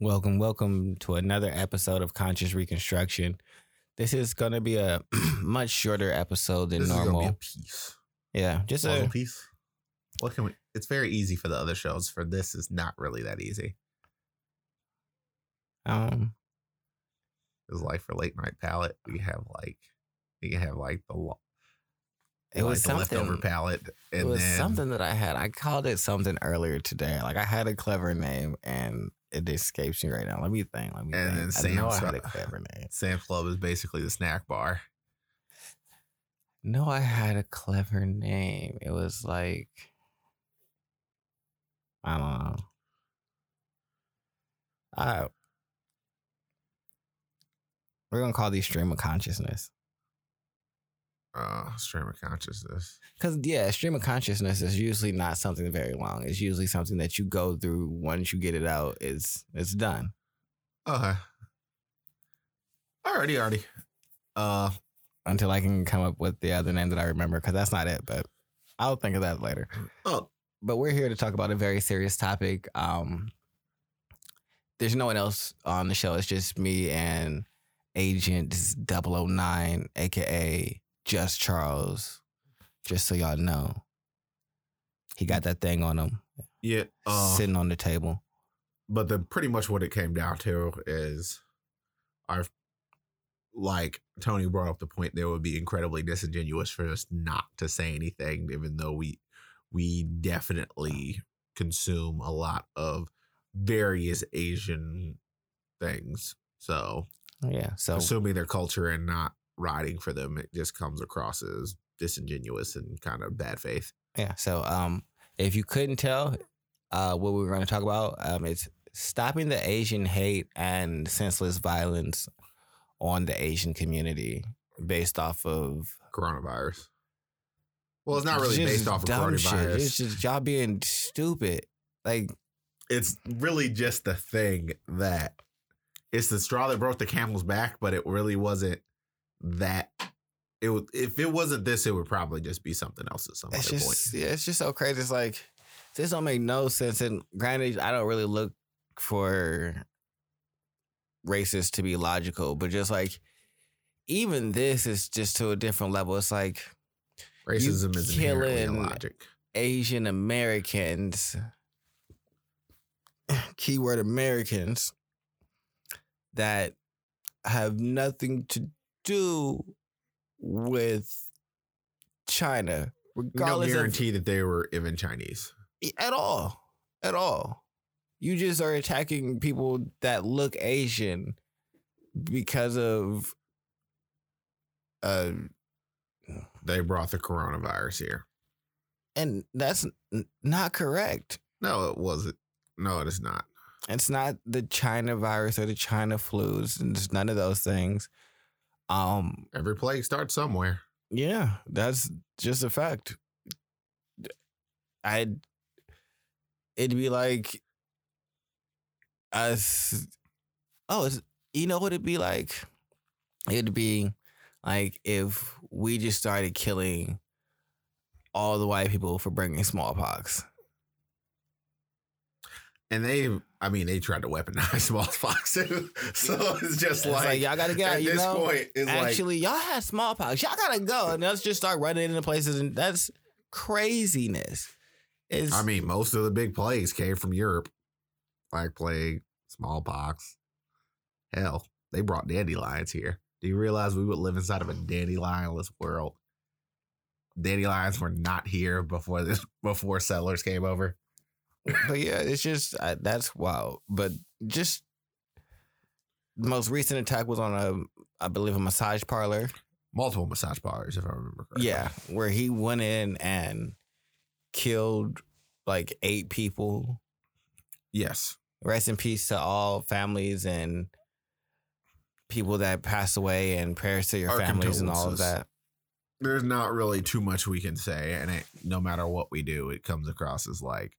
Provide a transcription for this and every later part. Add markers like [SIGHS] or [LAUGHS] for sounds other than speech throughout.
Welcome, welcome to another episode of Conscious Reconstruction. This is going to be a [CLEARS THROAT] much shorter episode than This is gonna be normal. a piece. yeah, just Puzzle a piece. What can we? It's very easy for the other shows. For this, is not really that easy. um. It's like for late night palette, we have like you have like the lo- It was like the something. leftover palette, It was then something that I had. I called it something earlier today. Like I had a clever name, and it escapes me right now. Let me think. Let me And think. then I know I had a clever name. [SIGHS] Sam's Club is basically the snack bar. No, I had a clever name. It was like I don't know. I we're gonna call these stream of consciousness. Uh, stream of consciousness. Cause yeah, stream of consciousness is usually not something very long. It's usually something that you go through once you get it out, it's it's done. Okay. Alrighty, already. Already. Uh, Until I can come up with the other name that I remember, because that's not it, but I'll think of that later. oh, but we're here to talk about a very serious topic. Um, there's no one else on the show. It's just me and Agent 009, aka Just Charles. Just so y'all know, he got that thing on him yeah. Uh, sitting on the table. but the pretty much what it came down to is our like Tony brought up the point that it would be incredibly disingenuous for us not to say anything, even though we we definitely consume a lot of various Asian things. So Yeah. So assuming their culture and not riding for them, it just comes across as disingenuous and kind of bad faith. yeah. So um, if you couldn't tell, uh, what we were going to talk about, um, it's stopping the Asian hate and senseless violence on the Asian community based off of Coronavirus. Well, it's not really just based off of dumb shit. coronavirus. It's just y'all being stupid. Like it's really just the thing that it's the straw that broke the camel's back, but it really wasn't that. It would, if it wasn't this, it would probably just be something else at some it's other just point. yeah, it's just so crazy. It's like this don't make no sense. And granted, I don't really look for racists to be logical, but just like even this is just to a different level. It's like Racism is killing- illogic. Asian Americans, [CLEARS THROAT] keyword Americans, that have nothing to do with China, No regardless guarantee that they were even Chinese. at all, at all. You just are attacking people that look Asian because of uh They brought the coronavirus here. and that's n- not correct. No, it wasn't. No, it is not. It's not the China virus or the China flus. It's none of those things. Um, Every plague starts somewhere. yeah, that's just a fact. I'd it'd be like us. Oh, it's, you know what it'd be like? It'd be like if we just started killing all the white people for bringing smallpox. And they, I mean, they tried to weaponize [LAUGHS] smallpox too. So it's just It's like, like, y'all gotta get out. at You this know, point, it's like actually, y'all had smallpox. Y'all gotta go, and let's just start running into places, and that's craziness. It's, I mean, most of the big plagues came from Europe. Black plague, smallpox. Hell, they brought dandelions here. Do you realize we would live inside of a dandelionless world? Dandelions were not here before this before settlers came over. But yeah, it's just I, that's wow. But just the most recent attack was on a, I believe, a massage parlor. Multiple massage parlors, if I remember correctly. Yeah, where he went in and killed like eight people. Yes. Rest in peace to all families and people that passed away, and prayers to your Our families and all of that. There's not really too much we can say, and it, no matter what we do, it comes across as like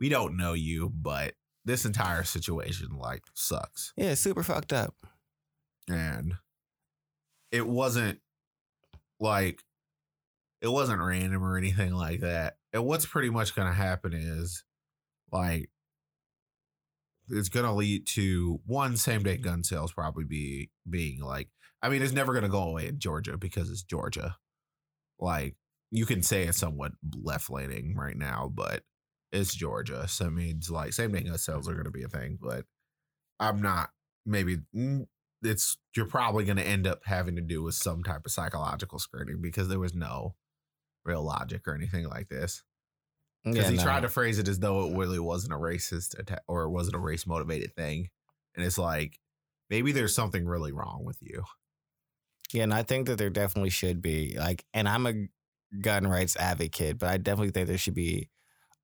we don't know you, but this entire situation like sucks. Yeah, super fucked up. and it wasn't like it wasn't random or anything like that. And what's pretty much going to happen is like it's gonna lead to one same day gun sales probably be being like I mean it's never gonna go away in Georgia because it's Georgia. Like you can say it's somewhat left leaning right now, but it's Georgia. So it means like same gun sales are gonna be a thing, but I'm not maybe mm, it's you're probably gonna end up having to do with some type of psychological screening because there was no real logic or anything like this. Because Yeah, he no. tried to phrase it as though it really wasn't a racist attack or it wasn't a race motivated thing. And it's like, maybe there's something really wrong with you. Yeah, and I think that there definitely should be like, and I'm a gun rights advocate, but I definitely think there should be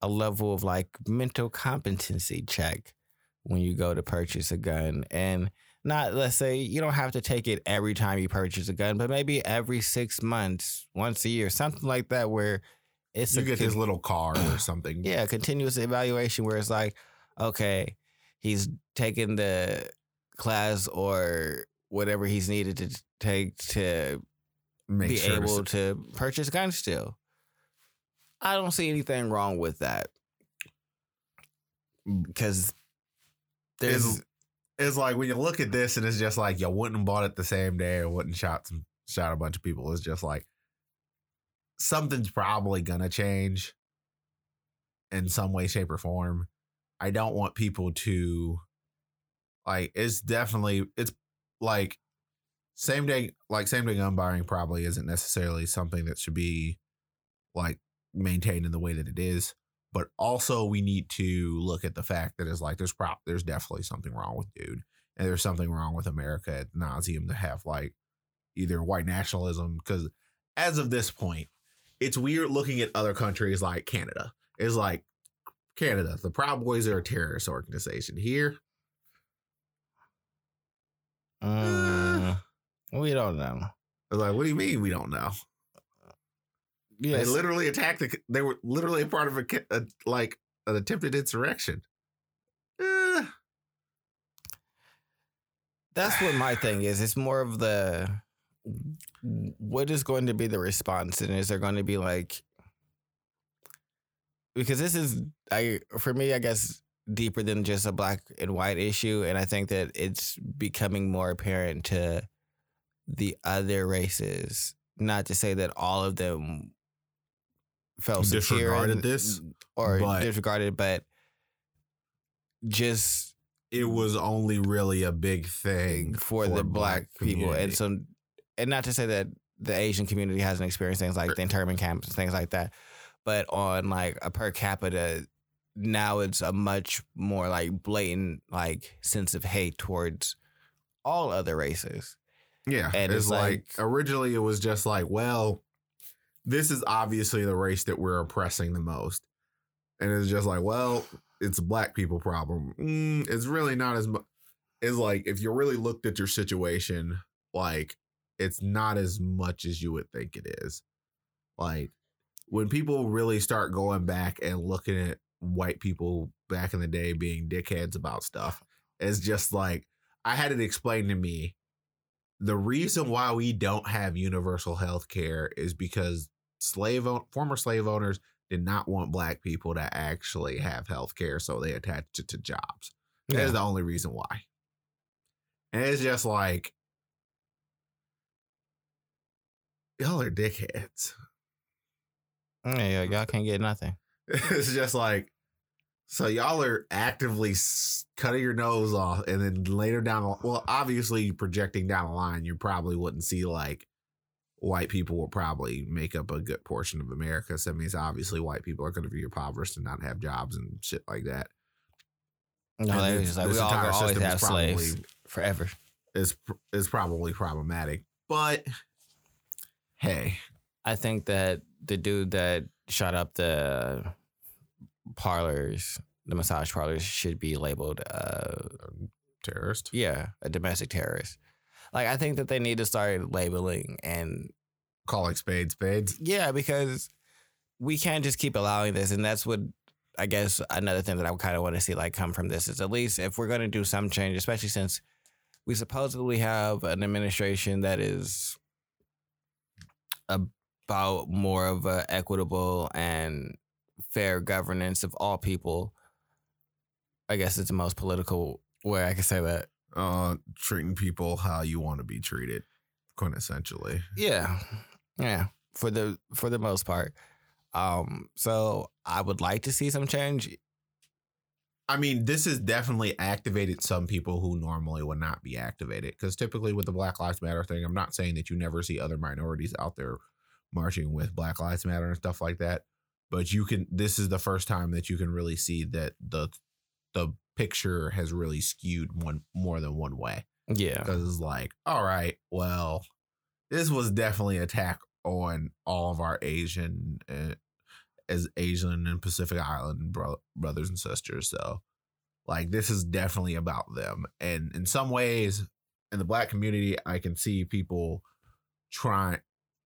a level of like mental competency check when you go to purchase a gun, and not let's say you don't have to take it every time you purchase a gun, but maybe every six months, once a year, something like that, where it's you a get this little card or [CLEARS THROAT] something. yeah, continuous evaluation where it's like, okay, he's taken the class or whatever he's needed to take to Make be sure able s- to purchase guns still. I don't see anything wrong with that. Mm, because there's Is- it's like when you look at this and it's just like you wouldn't have bought it the same day or wouldn't shot some shot a bunch of people. It's just like something's probably gonna change in some way, shape, or form. I don't want people to like it's definitely it's like same day like same day gun buying probably isn't necessarily something that should be like maintained in the way that it is but also we need to look at the fact that it's like there's prop there's definitely something wrong with dude and there's something wrong with america at nauseum to have like either white nationalism because as of this point it's weird looking at other countries like canada. It's like canada the proud boys are a terrorist organization. Here? Mm, we don't know. like what do you mean we don't know Yes, they literally attacked the they were literally a part of a, a like an attempted insurrection Eh, that's what my thing is. It's more of the what is going to be the response, and is there going to be like because this is I for me, I guess deeper than just a black and white issue, and I think that it's becoming more apparent to the other races. Not to say that all of them felt Disregarded this, or but- disregarded, but just it was only really a big thing for, the black, people, and so, and not to say that the Asian community hasn't experienced things like the internment camps and things like that, but on like a per capita, now it's a much more like blatant like sense of hate towards all other races. yeah, and it's it's like, like- originally it was just like, well, this is obviously the race that we're oppressing the most, and it's just like, well, it's a black people problem. Mm, it's really not as much. It's like if you really looked at your situation, like it's not as much as you would think it is. Like when people really start going back and looking at white people back in the day being dickheads about stuff, it's just like I had it explained to me. The reason why we don't have universal health care is because slave former slave owners did not want black people to actually have health care, so they attached it to jobs. That's the only reason why. And it's just like y'all are dickheads. Yeah, y'all can't get nothing. [LAUGHS] it's just like so y'all are actively cutting your nose off and then later down well obviously projecting down the line you probably wouldn't see like white people will probably make up a good portion of america. So that means obviously white people are going to be impoverished and not have jobs and shit like that. No, And they this- like this we all entire always system is have slaves forever. is is probably problematic. But hey. I think that the dude that shot up the parlors, the massage parlors, should be labeled, uh, terrorist? Yeah, a domestic terrorist. Like I think that they need to start labeling and calling spades spades yeah, because we can't just keep allowing this, and that's what I guess another thing that I kind of want to see like come from this is at least if we're going to do some change, especially since we supposedly have an administration that is about more of a equitable and fair governance of all people. I guess it's the most political way I can say that. Uh, treating people how you want to be treated, quintessentially. Yeah, yeah. For the for the most part, um. So I would like to see some change. I mean, this has definitely activated some people who normally would not be activated. Because typically with the Black Lives Matter thing, I'm not saying that you never see other minorities out there marching with Black Lives Matter and stuff like that. But you can. This is the first time that you can really see that the the picture has really skewed one more than one way. Yeah, Because it's like, all right, well, this was definitely an attack on all of our Asian, uh, as Asian and Pacific Island bro- brothers and sisters. So, like, this is definitely about them. And in some ways, in the black community, I can see people trying.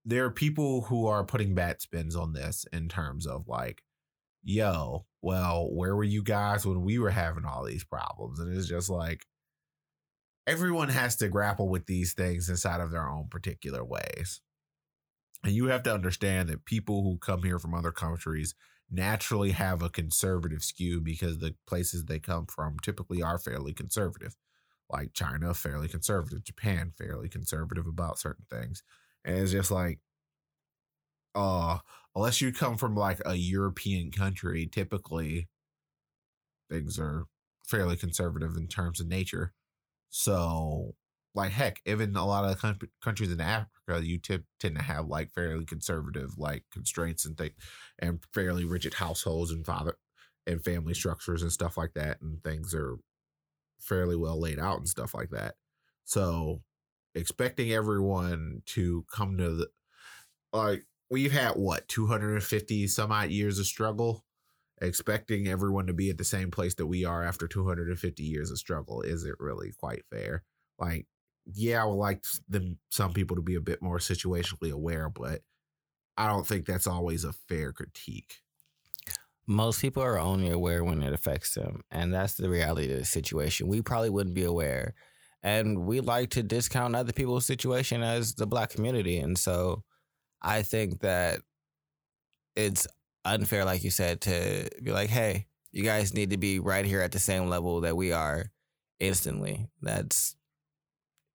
There are people who are putting bad spins on this in terms of like, yo, well, where were you guys when we were having all these problems? And it's just like, everyone has to grapple with these things inside of their own particular ways. And you have to understand that people who come here from other countries naturally have a conservative skew because the places they come from typically are fairly conservative. Like China, fairly conservative, Japan, fairly conservative about certain things. And it's just like, uh, unless you come from like a European country, typically things are fairly conservative in terms of nature. So, like, heck, even a lot of coun- countries in Africa, you tip, tend to have like fairly conservative like constraints and things, and fairly rigid households and father and family structures and stuff like that, and things are fairly well laid out and stuff like that. So, expecting everyone to come to the like we've had what 250 some odd years of struggle expecting everyone to be at the same place that we are after 250 years of struggle isn't really quite fair. Like, yeah, I would like them some people to be a bit more situationally aware, but I don't think that's always a fair critique. most people are only aware when it affects them, and that's the reality of the situation. We probably wouldn't be aware, and we like to discount other people's situation as the black community, and so I think that it's unfair, like you said, to be like, hey, you guys need to be right here at the same level that we are instantly. That's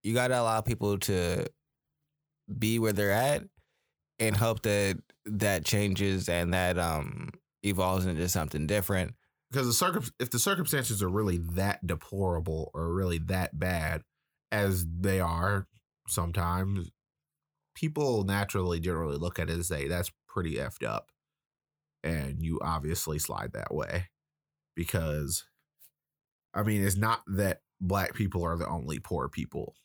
you got to allow people to be where they're at and hope that that changes and that um evolves into something different. Because the circum if the circumstances are really that deplorable or really that bad as they are sometimes, people naturally generally look at it and say that's pretty effed up. And you obviously slide that way. Because I mean, it's not that black people are the only poor people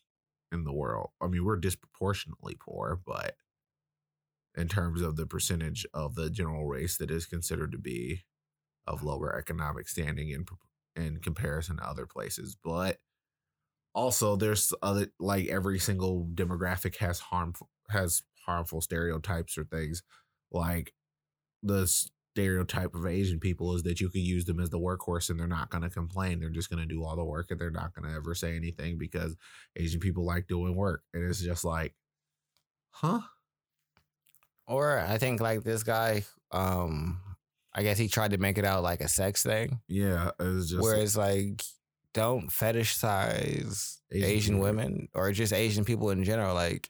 in the world. I mean, we're disproportionately poor, but in terms of the percentage of the general race that is considered to be of lower economic standing in in comparison to other places, but also there's other like every single demographic has harmful has harmful stereotypes or things like the stereotype of Asian people is that you can use them as the workhorse and they're not going to complain. They're just going to do all the work and they're not going to ever say anything because Asian people like doing work. And it's just like, huh? Or I think like this guy, um, I guess he tried to make it out like a sex thing, Yeah, it was just where it's like, don't fetishize Asian Asian, women or just Asian people in general. Like,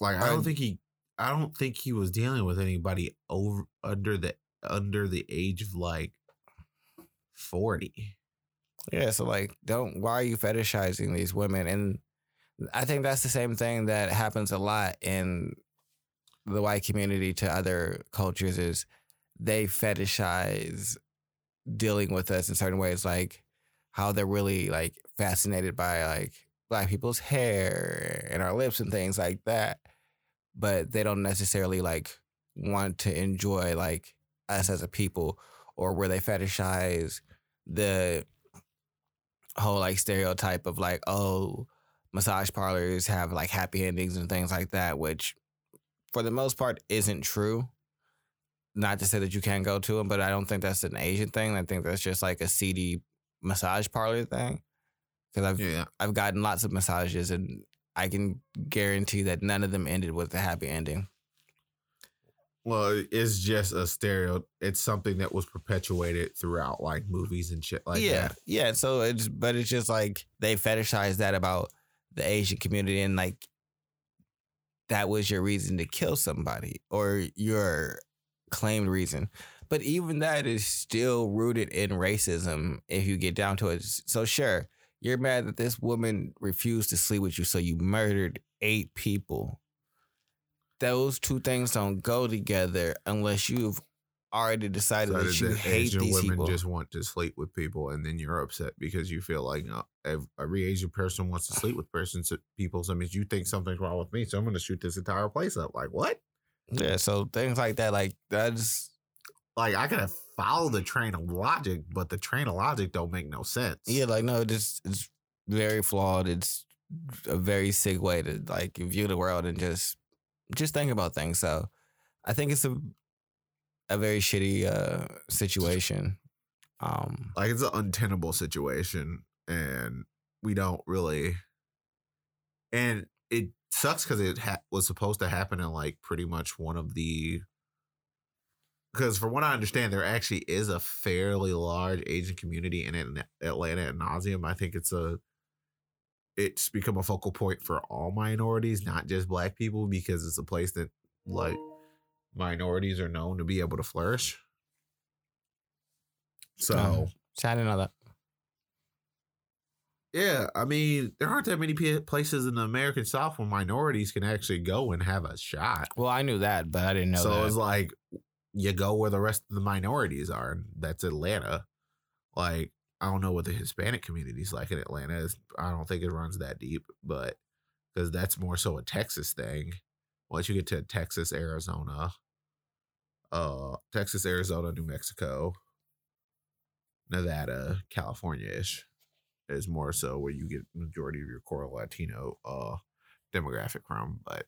like I don't think he I don't think he was dealing with anybody over under the under the age of like 40. yeah, so like, don't. Why are you fetishizing these women? And I think that's the same thing that happens a lot in the white community to other cultures is they fetishize dealing with us in certain ways, like how they're really like fascinated by like black people's hair and our lips and things like that. But they don't necessarily like want to enjoy like us as a people or where they fetishize the whole like stereotype of like, oh, massage parlors have like happy endings and things like that, which for the most part isn't true. Not to say that you can't go to them, but I don't think that's an Asian thing. I think that's just like a seedy massage parlor thing. Because I've Yeah. I've gotten lots of massages and I can guarantee that none of them ended with a happy ending. Well, it's just a stereo. It's something that was perpetuated throughout like movies and shit like yeah, that. yeah. So it's but it's just like they fetishize that about the Asian community and like that was your reason to kill somebody or your claimed reason. But even that is still rooted in racism if you get down to it. So sure, you're mad that this woman refused to sleep with you, so you murdered eight people. Those two things don't go together unless you've already decided So that you hate Asian these women people. just want to sleep with people, and then you're upset because you feel like uh, ev- every Asian person wants to sleep with persons, people. So that means you think something's wrong with me. So I'm going to shoot this entire place up. Like what? Yeah, so things like that, like that's Like I can follow the train of logic, but the train of logic don't make no sense. yeah, like no, this it's very flawed. It's a very sick way to like view the world and just just think about things. So I think it's a a very shitty uh situation. Um like it's an untenable situation and we don't really and it sucks because it ha- was supposed to happen in like pretty much one of the because from what i understand there actually is a fairly large asian community in atlanta and nauseum i think it's a it's become a focal point for all minorities not just black people because it's a place that like minorities are known to be able to flourish so so I didn't know that. Yeah, I mean, there aren't that many p- places in the American South where minorities can actually go and have a shot. Well, I knew that, but I didn't know so that. it's like you go where the rest of the minorities are, and that's Atlanta. Like, I don't know what the Hispanic community's like in Atlanta. It's, I don't think it runs that deep, but because that's more so a Texas thing. Once you get to Texas, Arizona, uh, Texas, Arizona, New Mexico, Nevada, California ish is more so where you get majority of your core Latino uh demographic from, but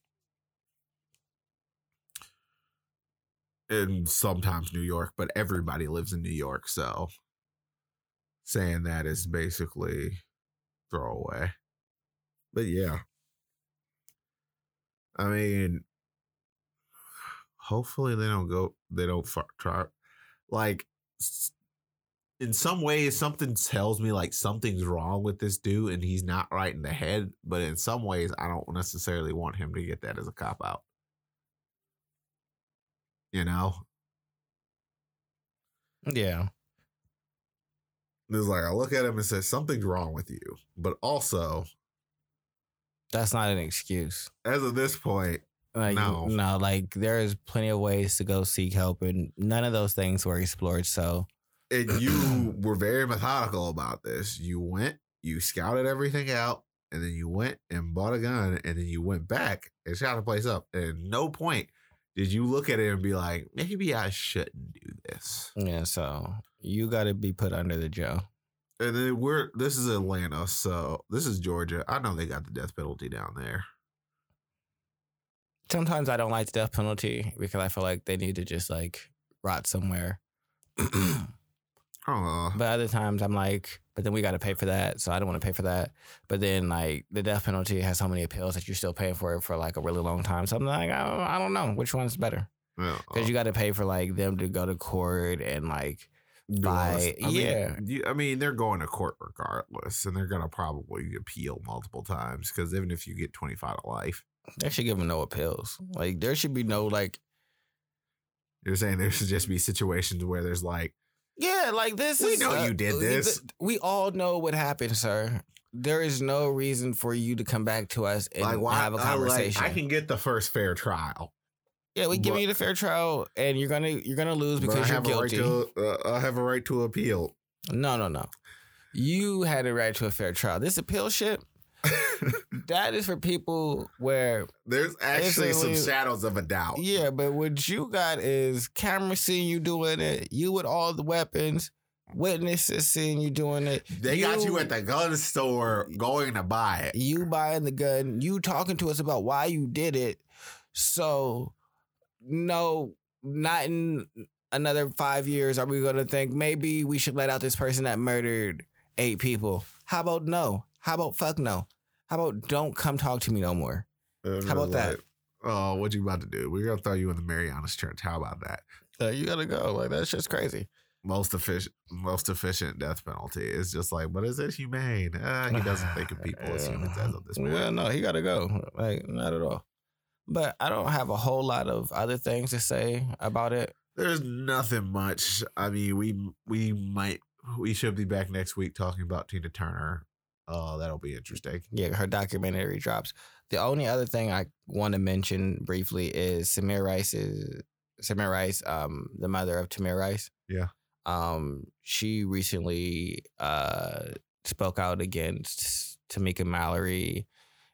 and sometimes New York, but everybody lives in New York, so saying that is basically throwaway. But yeah. I mean hopefully they don't go they don't fu- try like in some ways something tells me like something's wrong with this dude and he's not right in the head but in some ways i don't necessarily want him to get that as a cop out you know yeah. it's like i look at him and say something's wrong with you but also That's not an excuse. as of this point Like No. no, like there's plenty of ways to go seek help and none of those things were explored. So and [CLEARS THROAT] you were very methodical about this you went you scouted everything out and then you went and bought a gun and then you went back and shot the place up and no point did you look at it and be like maybe i shouldn't do this yeah, so you gotta be put under the jail. and then we're this is atlanta so this is georgia i know they got the death penalty down there Sometimes I don't like the death penalty because I feel like they need to just like rot somewhere. [CLEARS THROAT] uh, But other times I'm like, but then we got to pay for that, so I don't want to pay for that. But then like the death penalty has so many appeals that you're still paying for it for like a really long time. So I'm like, I don't, I don't know which one's better yeah, because you got to pay for like them to go to court and like by- I mean, yeah. you- I mean, they're going to court regardless, and they're gonna probably appeal multiple times because even if you get twenty five to life, they should give them no appeals. Like there should be no like, you're saying there should just be situations where there's like, yeah, like this. We is, know uh, you did this. We all know what happened, sir. There is no reason for you to come back to us and like why have a conversation. I can get the first fair trial. yeah, we give but- you the fair trial, and you're gonna you're gonna lose because you're guilty. Right to, Uh, I have a right to appeal. No, no, no. You had a right to a fair trial. This appeal shit, [LAUGHS] that is for people where, There's actually some shadows of a doubt. yeah, but what you got is camera seeing you doing it, you with all the weapons, witnesses seeing you doing it. They got you at the gun store going to buy it. You buying the gun, you talking to us about why you did it. So, no, not in another five years are we going to think maybe we should let out this person that murdered eight people. How about no? How about fuck no? How about don't come talk to me no more? And How about it's that? like- Oh, what you about to do? We're gonna throw you in the Marianas Trench. How about that? Uh, you gotta go. Like that's just crazy. Most efficient, most efficient death penalty is just like, but is it humane? Uh, he doesn't think of people as [LAUGHS] humans as of this point. Yeah, no, he gotta go. Like not at all. But I don't have a whole lot of other things to say about it. There's nothing much. I mean, we we might we should be back next week talking about Tina Turner. Oh, that'll be interesting. Yeah, her documentary drops. The only other thing I want to mention briefly is Samaria Rice's Samaria Rice, um, the mother of Tamir Rice. Yeah. Um, she recently uh spoke out against Tamika Mallory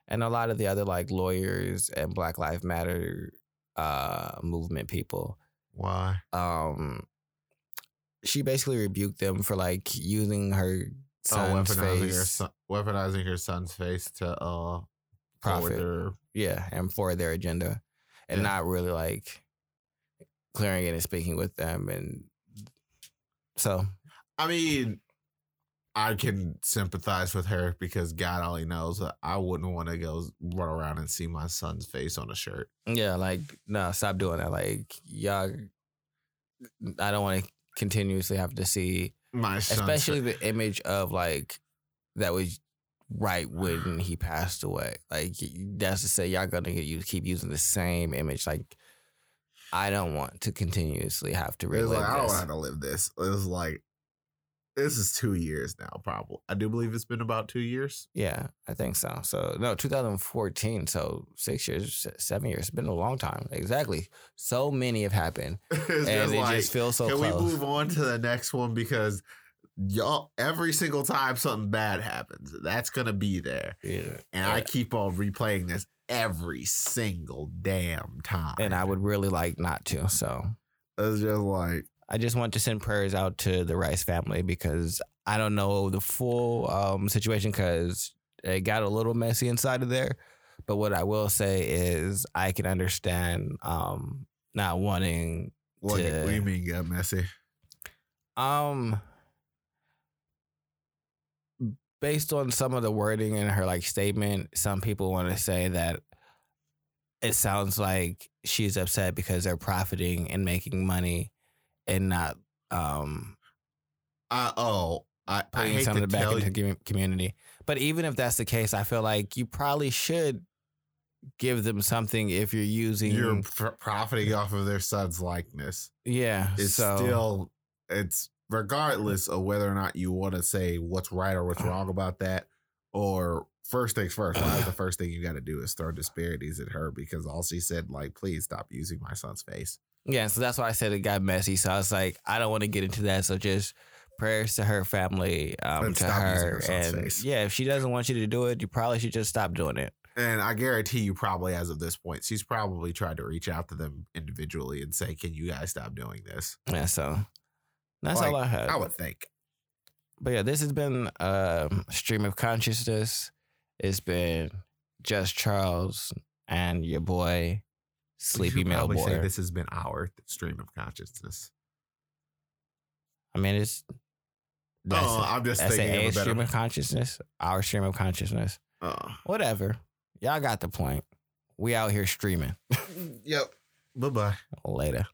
and a lot of the other like lawyers and Black Lives Matter uh movement people. Why? Um she basically rebuked them for like using her Oh, son's weaponizing her face son, weaponizing her son's face to uh profit. their yeah, and for their agenda, and Yeah. not really like clearing it and speaking with them, and so I mean, I can sympathize with her because God only knows that I wouldn't want to go run around and see my son's face on a shirt. yeah, like no, stop doing that. Like y'all, I don't want to continuously have to see, My son's especially the image of like that was right when [SIGHS] he passed away. Like that's to say, y'all gonna get you keep using the same image. Like I don't want to continuously have to relive like I don't want to live this. It was like this is two years now, probably. I do believe it's been about two years. Yeah, I think so. So no, 2014. So six years, seven years. It's been a long time. Exactly. So many have happened, [LAUGHS] and it like, just feels so can close. we move on to the next one because y'all every single time something bad happens, that's gonna be there, Yeah, and I keep on replaying this every single damn time. and I would really like not to. So it's just like I just want to send prayers out to the Rice family because I don't know the full um, situation because it got a little messy inside of there. But what I will say is I can understand um, not wanting what, to- what do you mean get messy? Um, based on some of the wording in her like statement, some people want to say that it sounds like she's upset because they're profiting and making money and not um Uh, oh, I, I hate some to it back into the community. But even if that's the case, I feel like you probably should give them something if you're using You're pr- profiting off of their son's likeness. yeah. It's so still, it's regardless of whether or not you want to say what's right or what's wrong about that, or first things first. Why is the first thing you got to do is throw disparities at her because all she said, like, please stop using my son's face. Yeah, so that's why I said it got messy. So I was like, I don't want to get into that. So just prayers to her family, um, to her, and face. yeah, if she doesn't want you to do it, you probably should just stop doing it. And I guarantee you, probably as of this point, she's probably tried to reach out to them individually and say, "Can you guys stop doing this?" Yeah, so that's Like, all I had. I would think. but yeah, this has been a stream of consciousness. It's been just Charles and your boy Sleepy Mail probably say this has been our stream of consciousness. I mean, it's that's, oh, I'm just that's thinking a a stream of consciousness, our stream of consciousness. Uh, Whatever, y'all got the point. We out here streaming yep. Bye bye. later.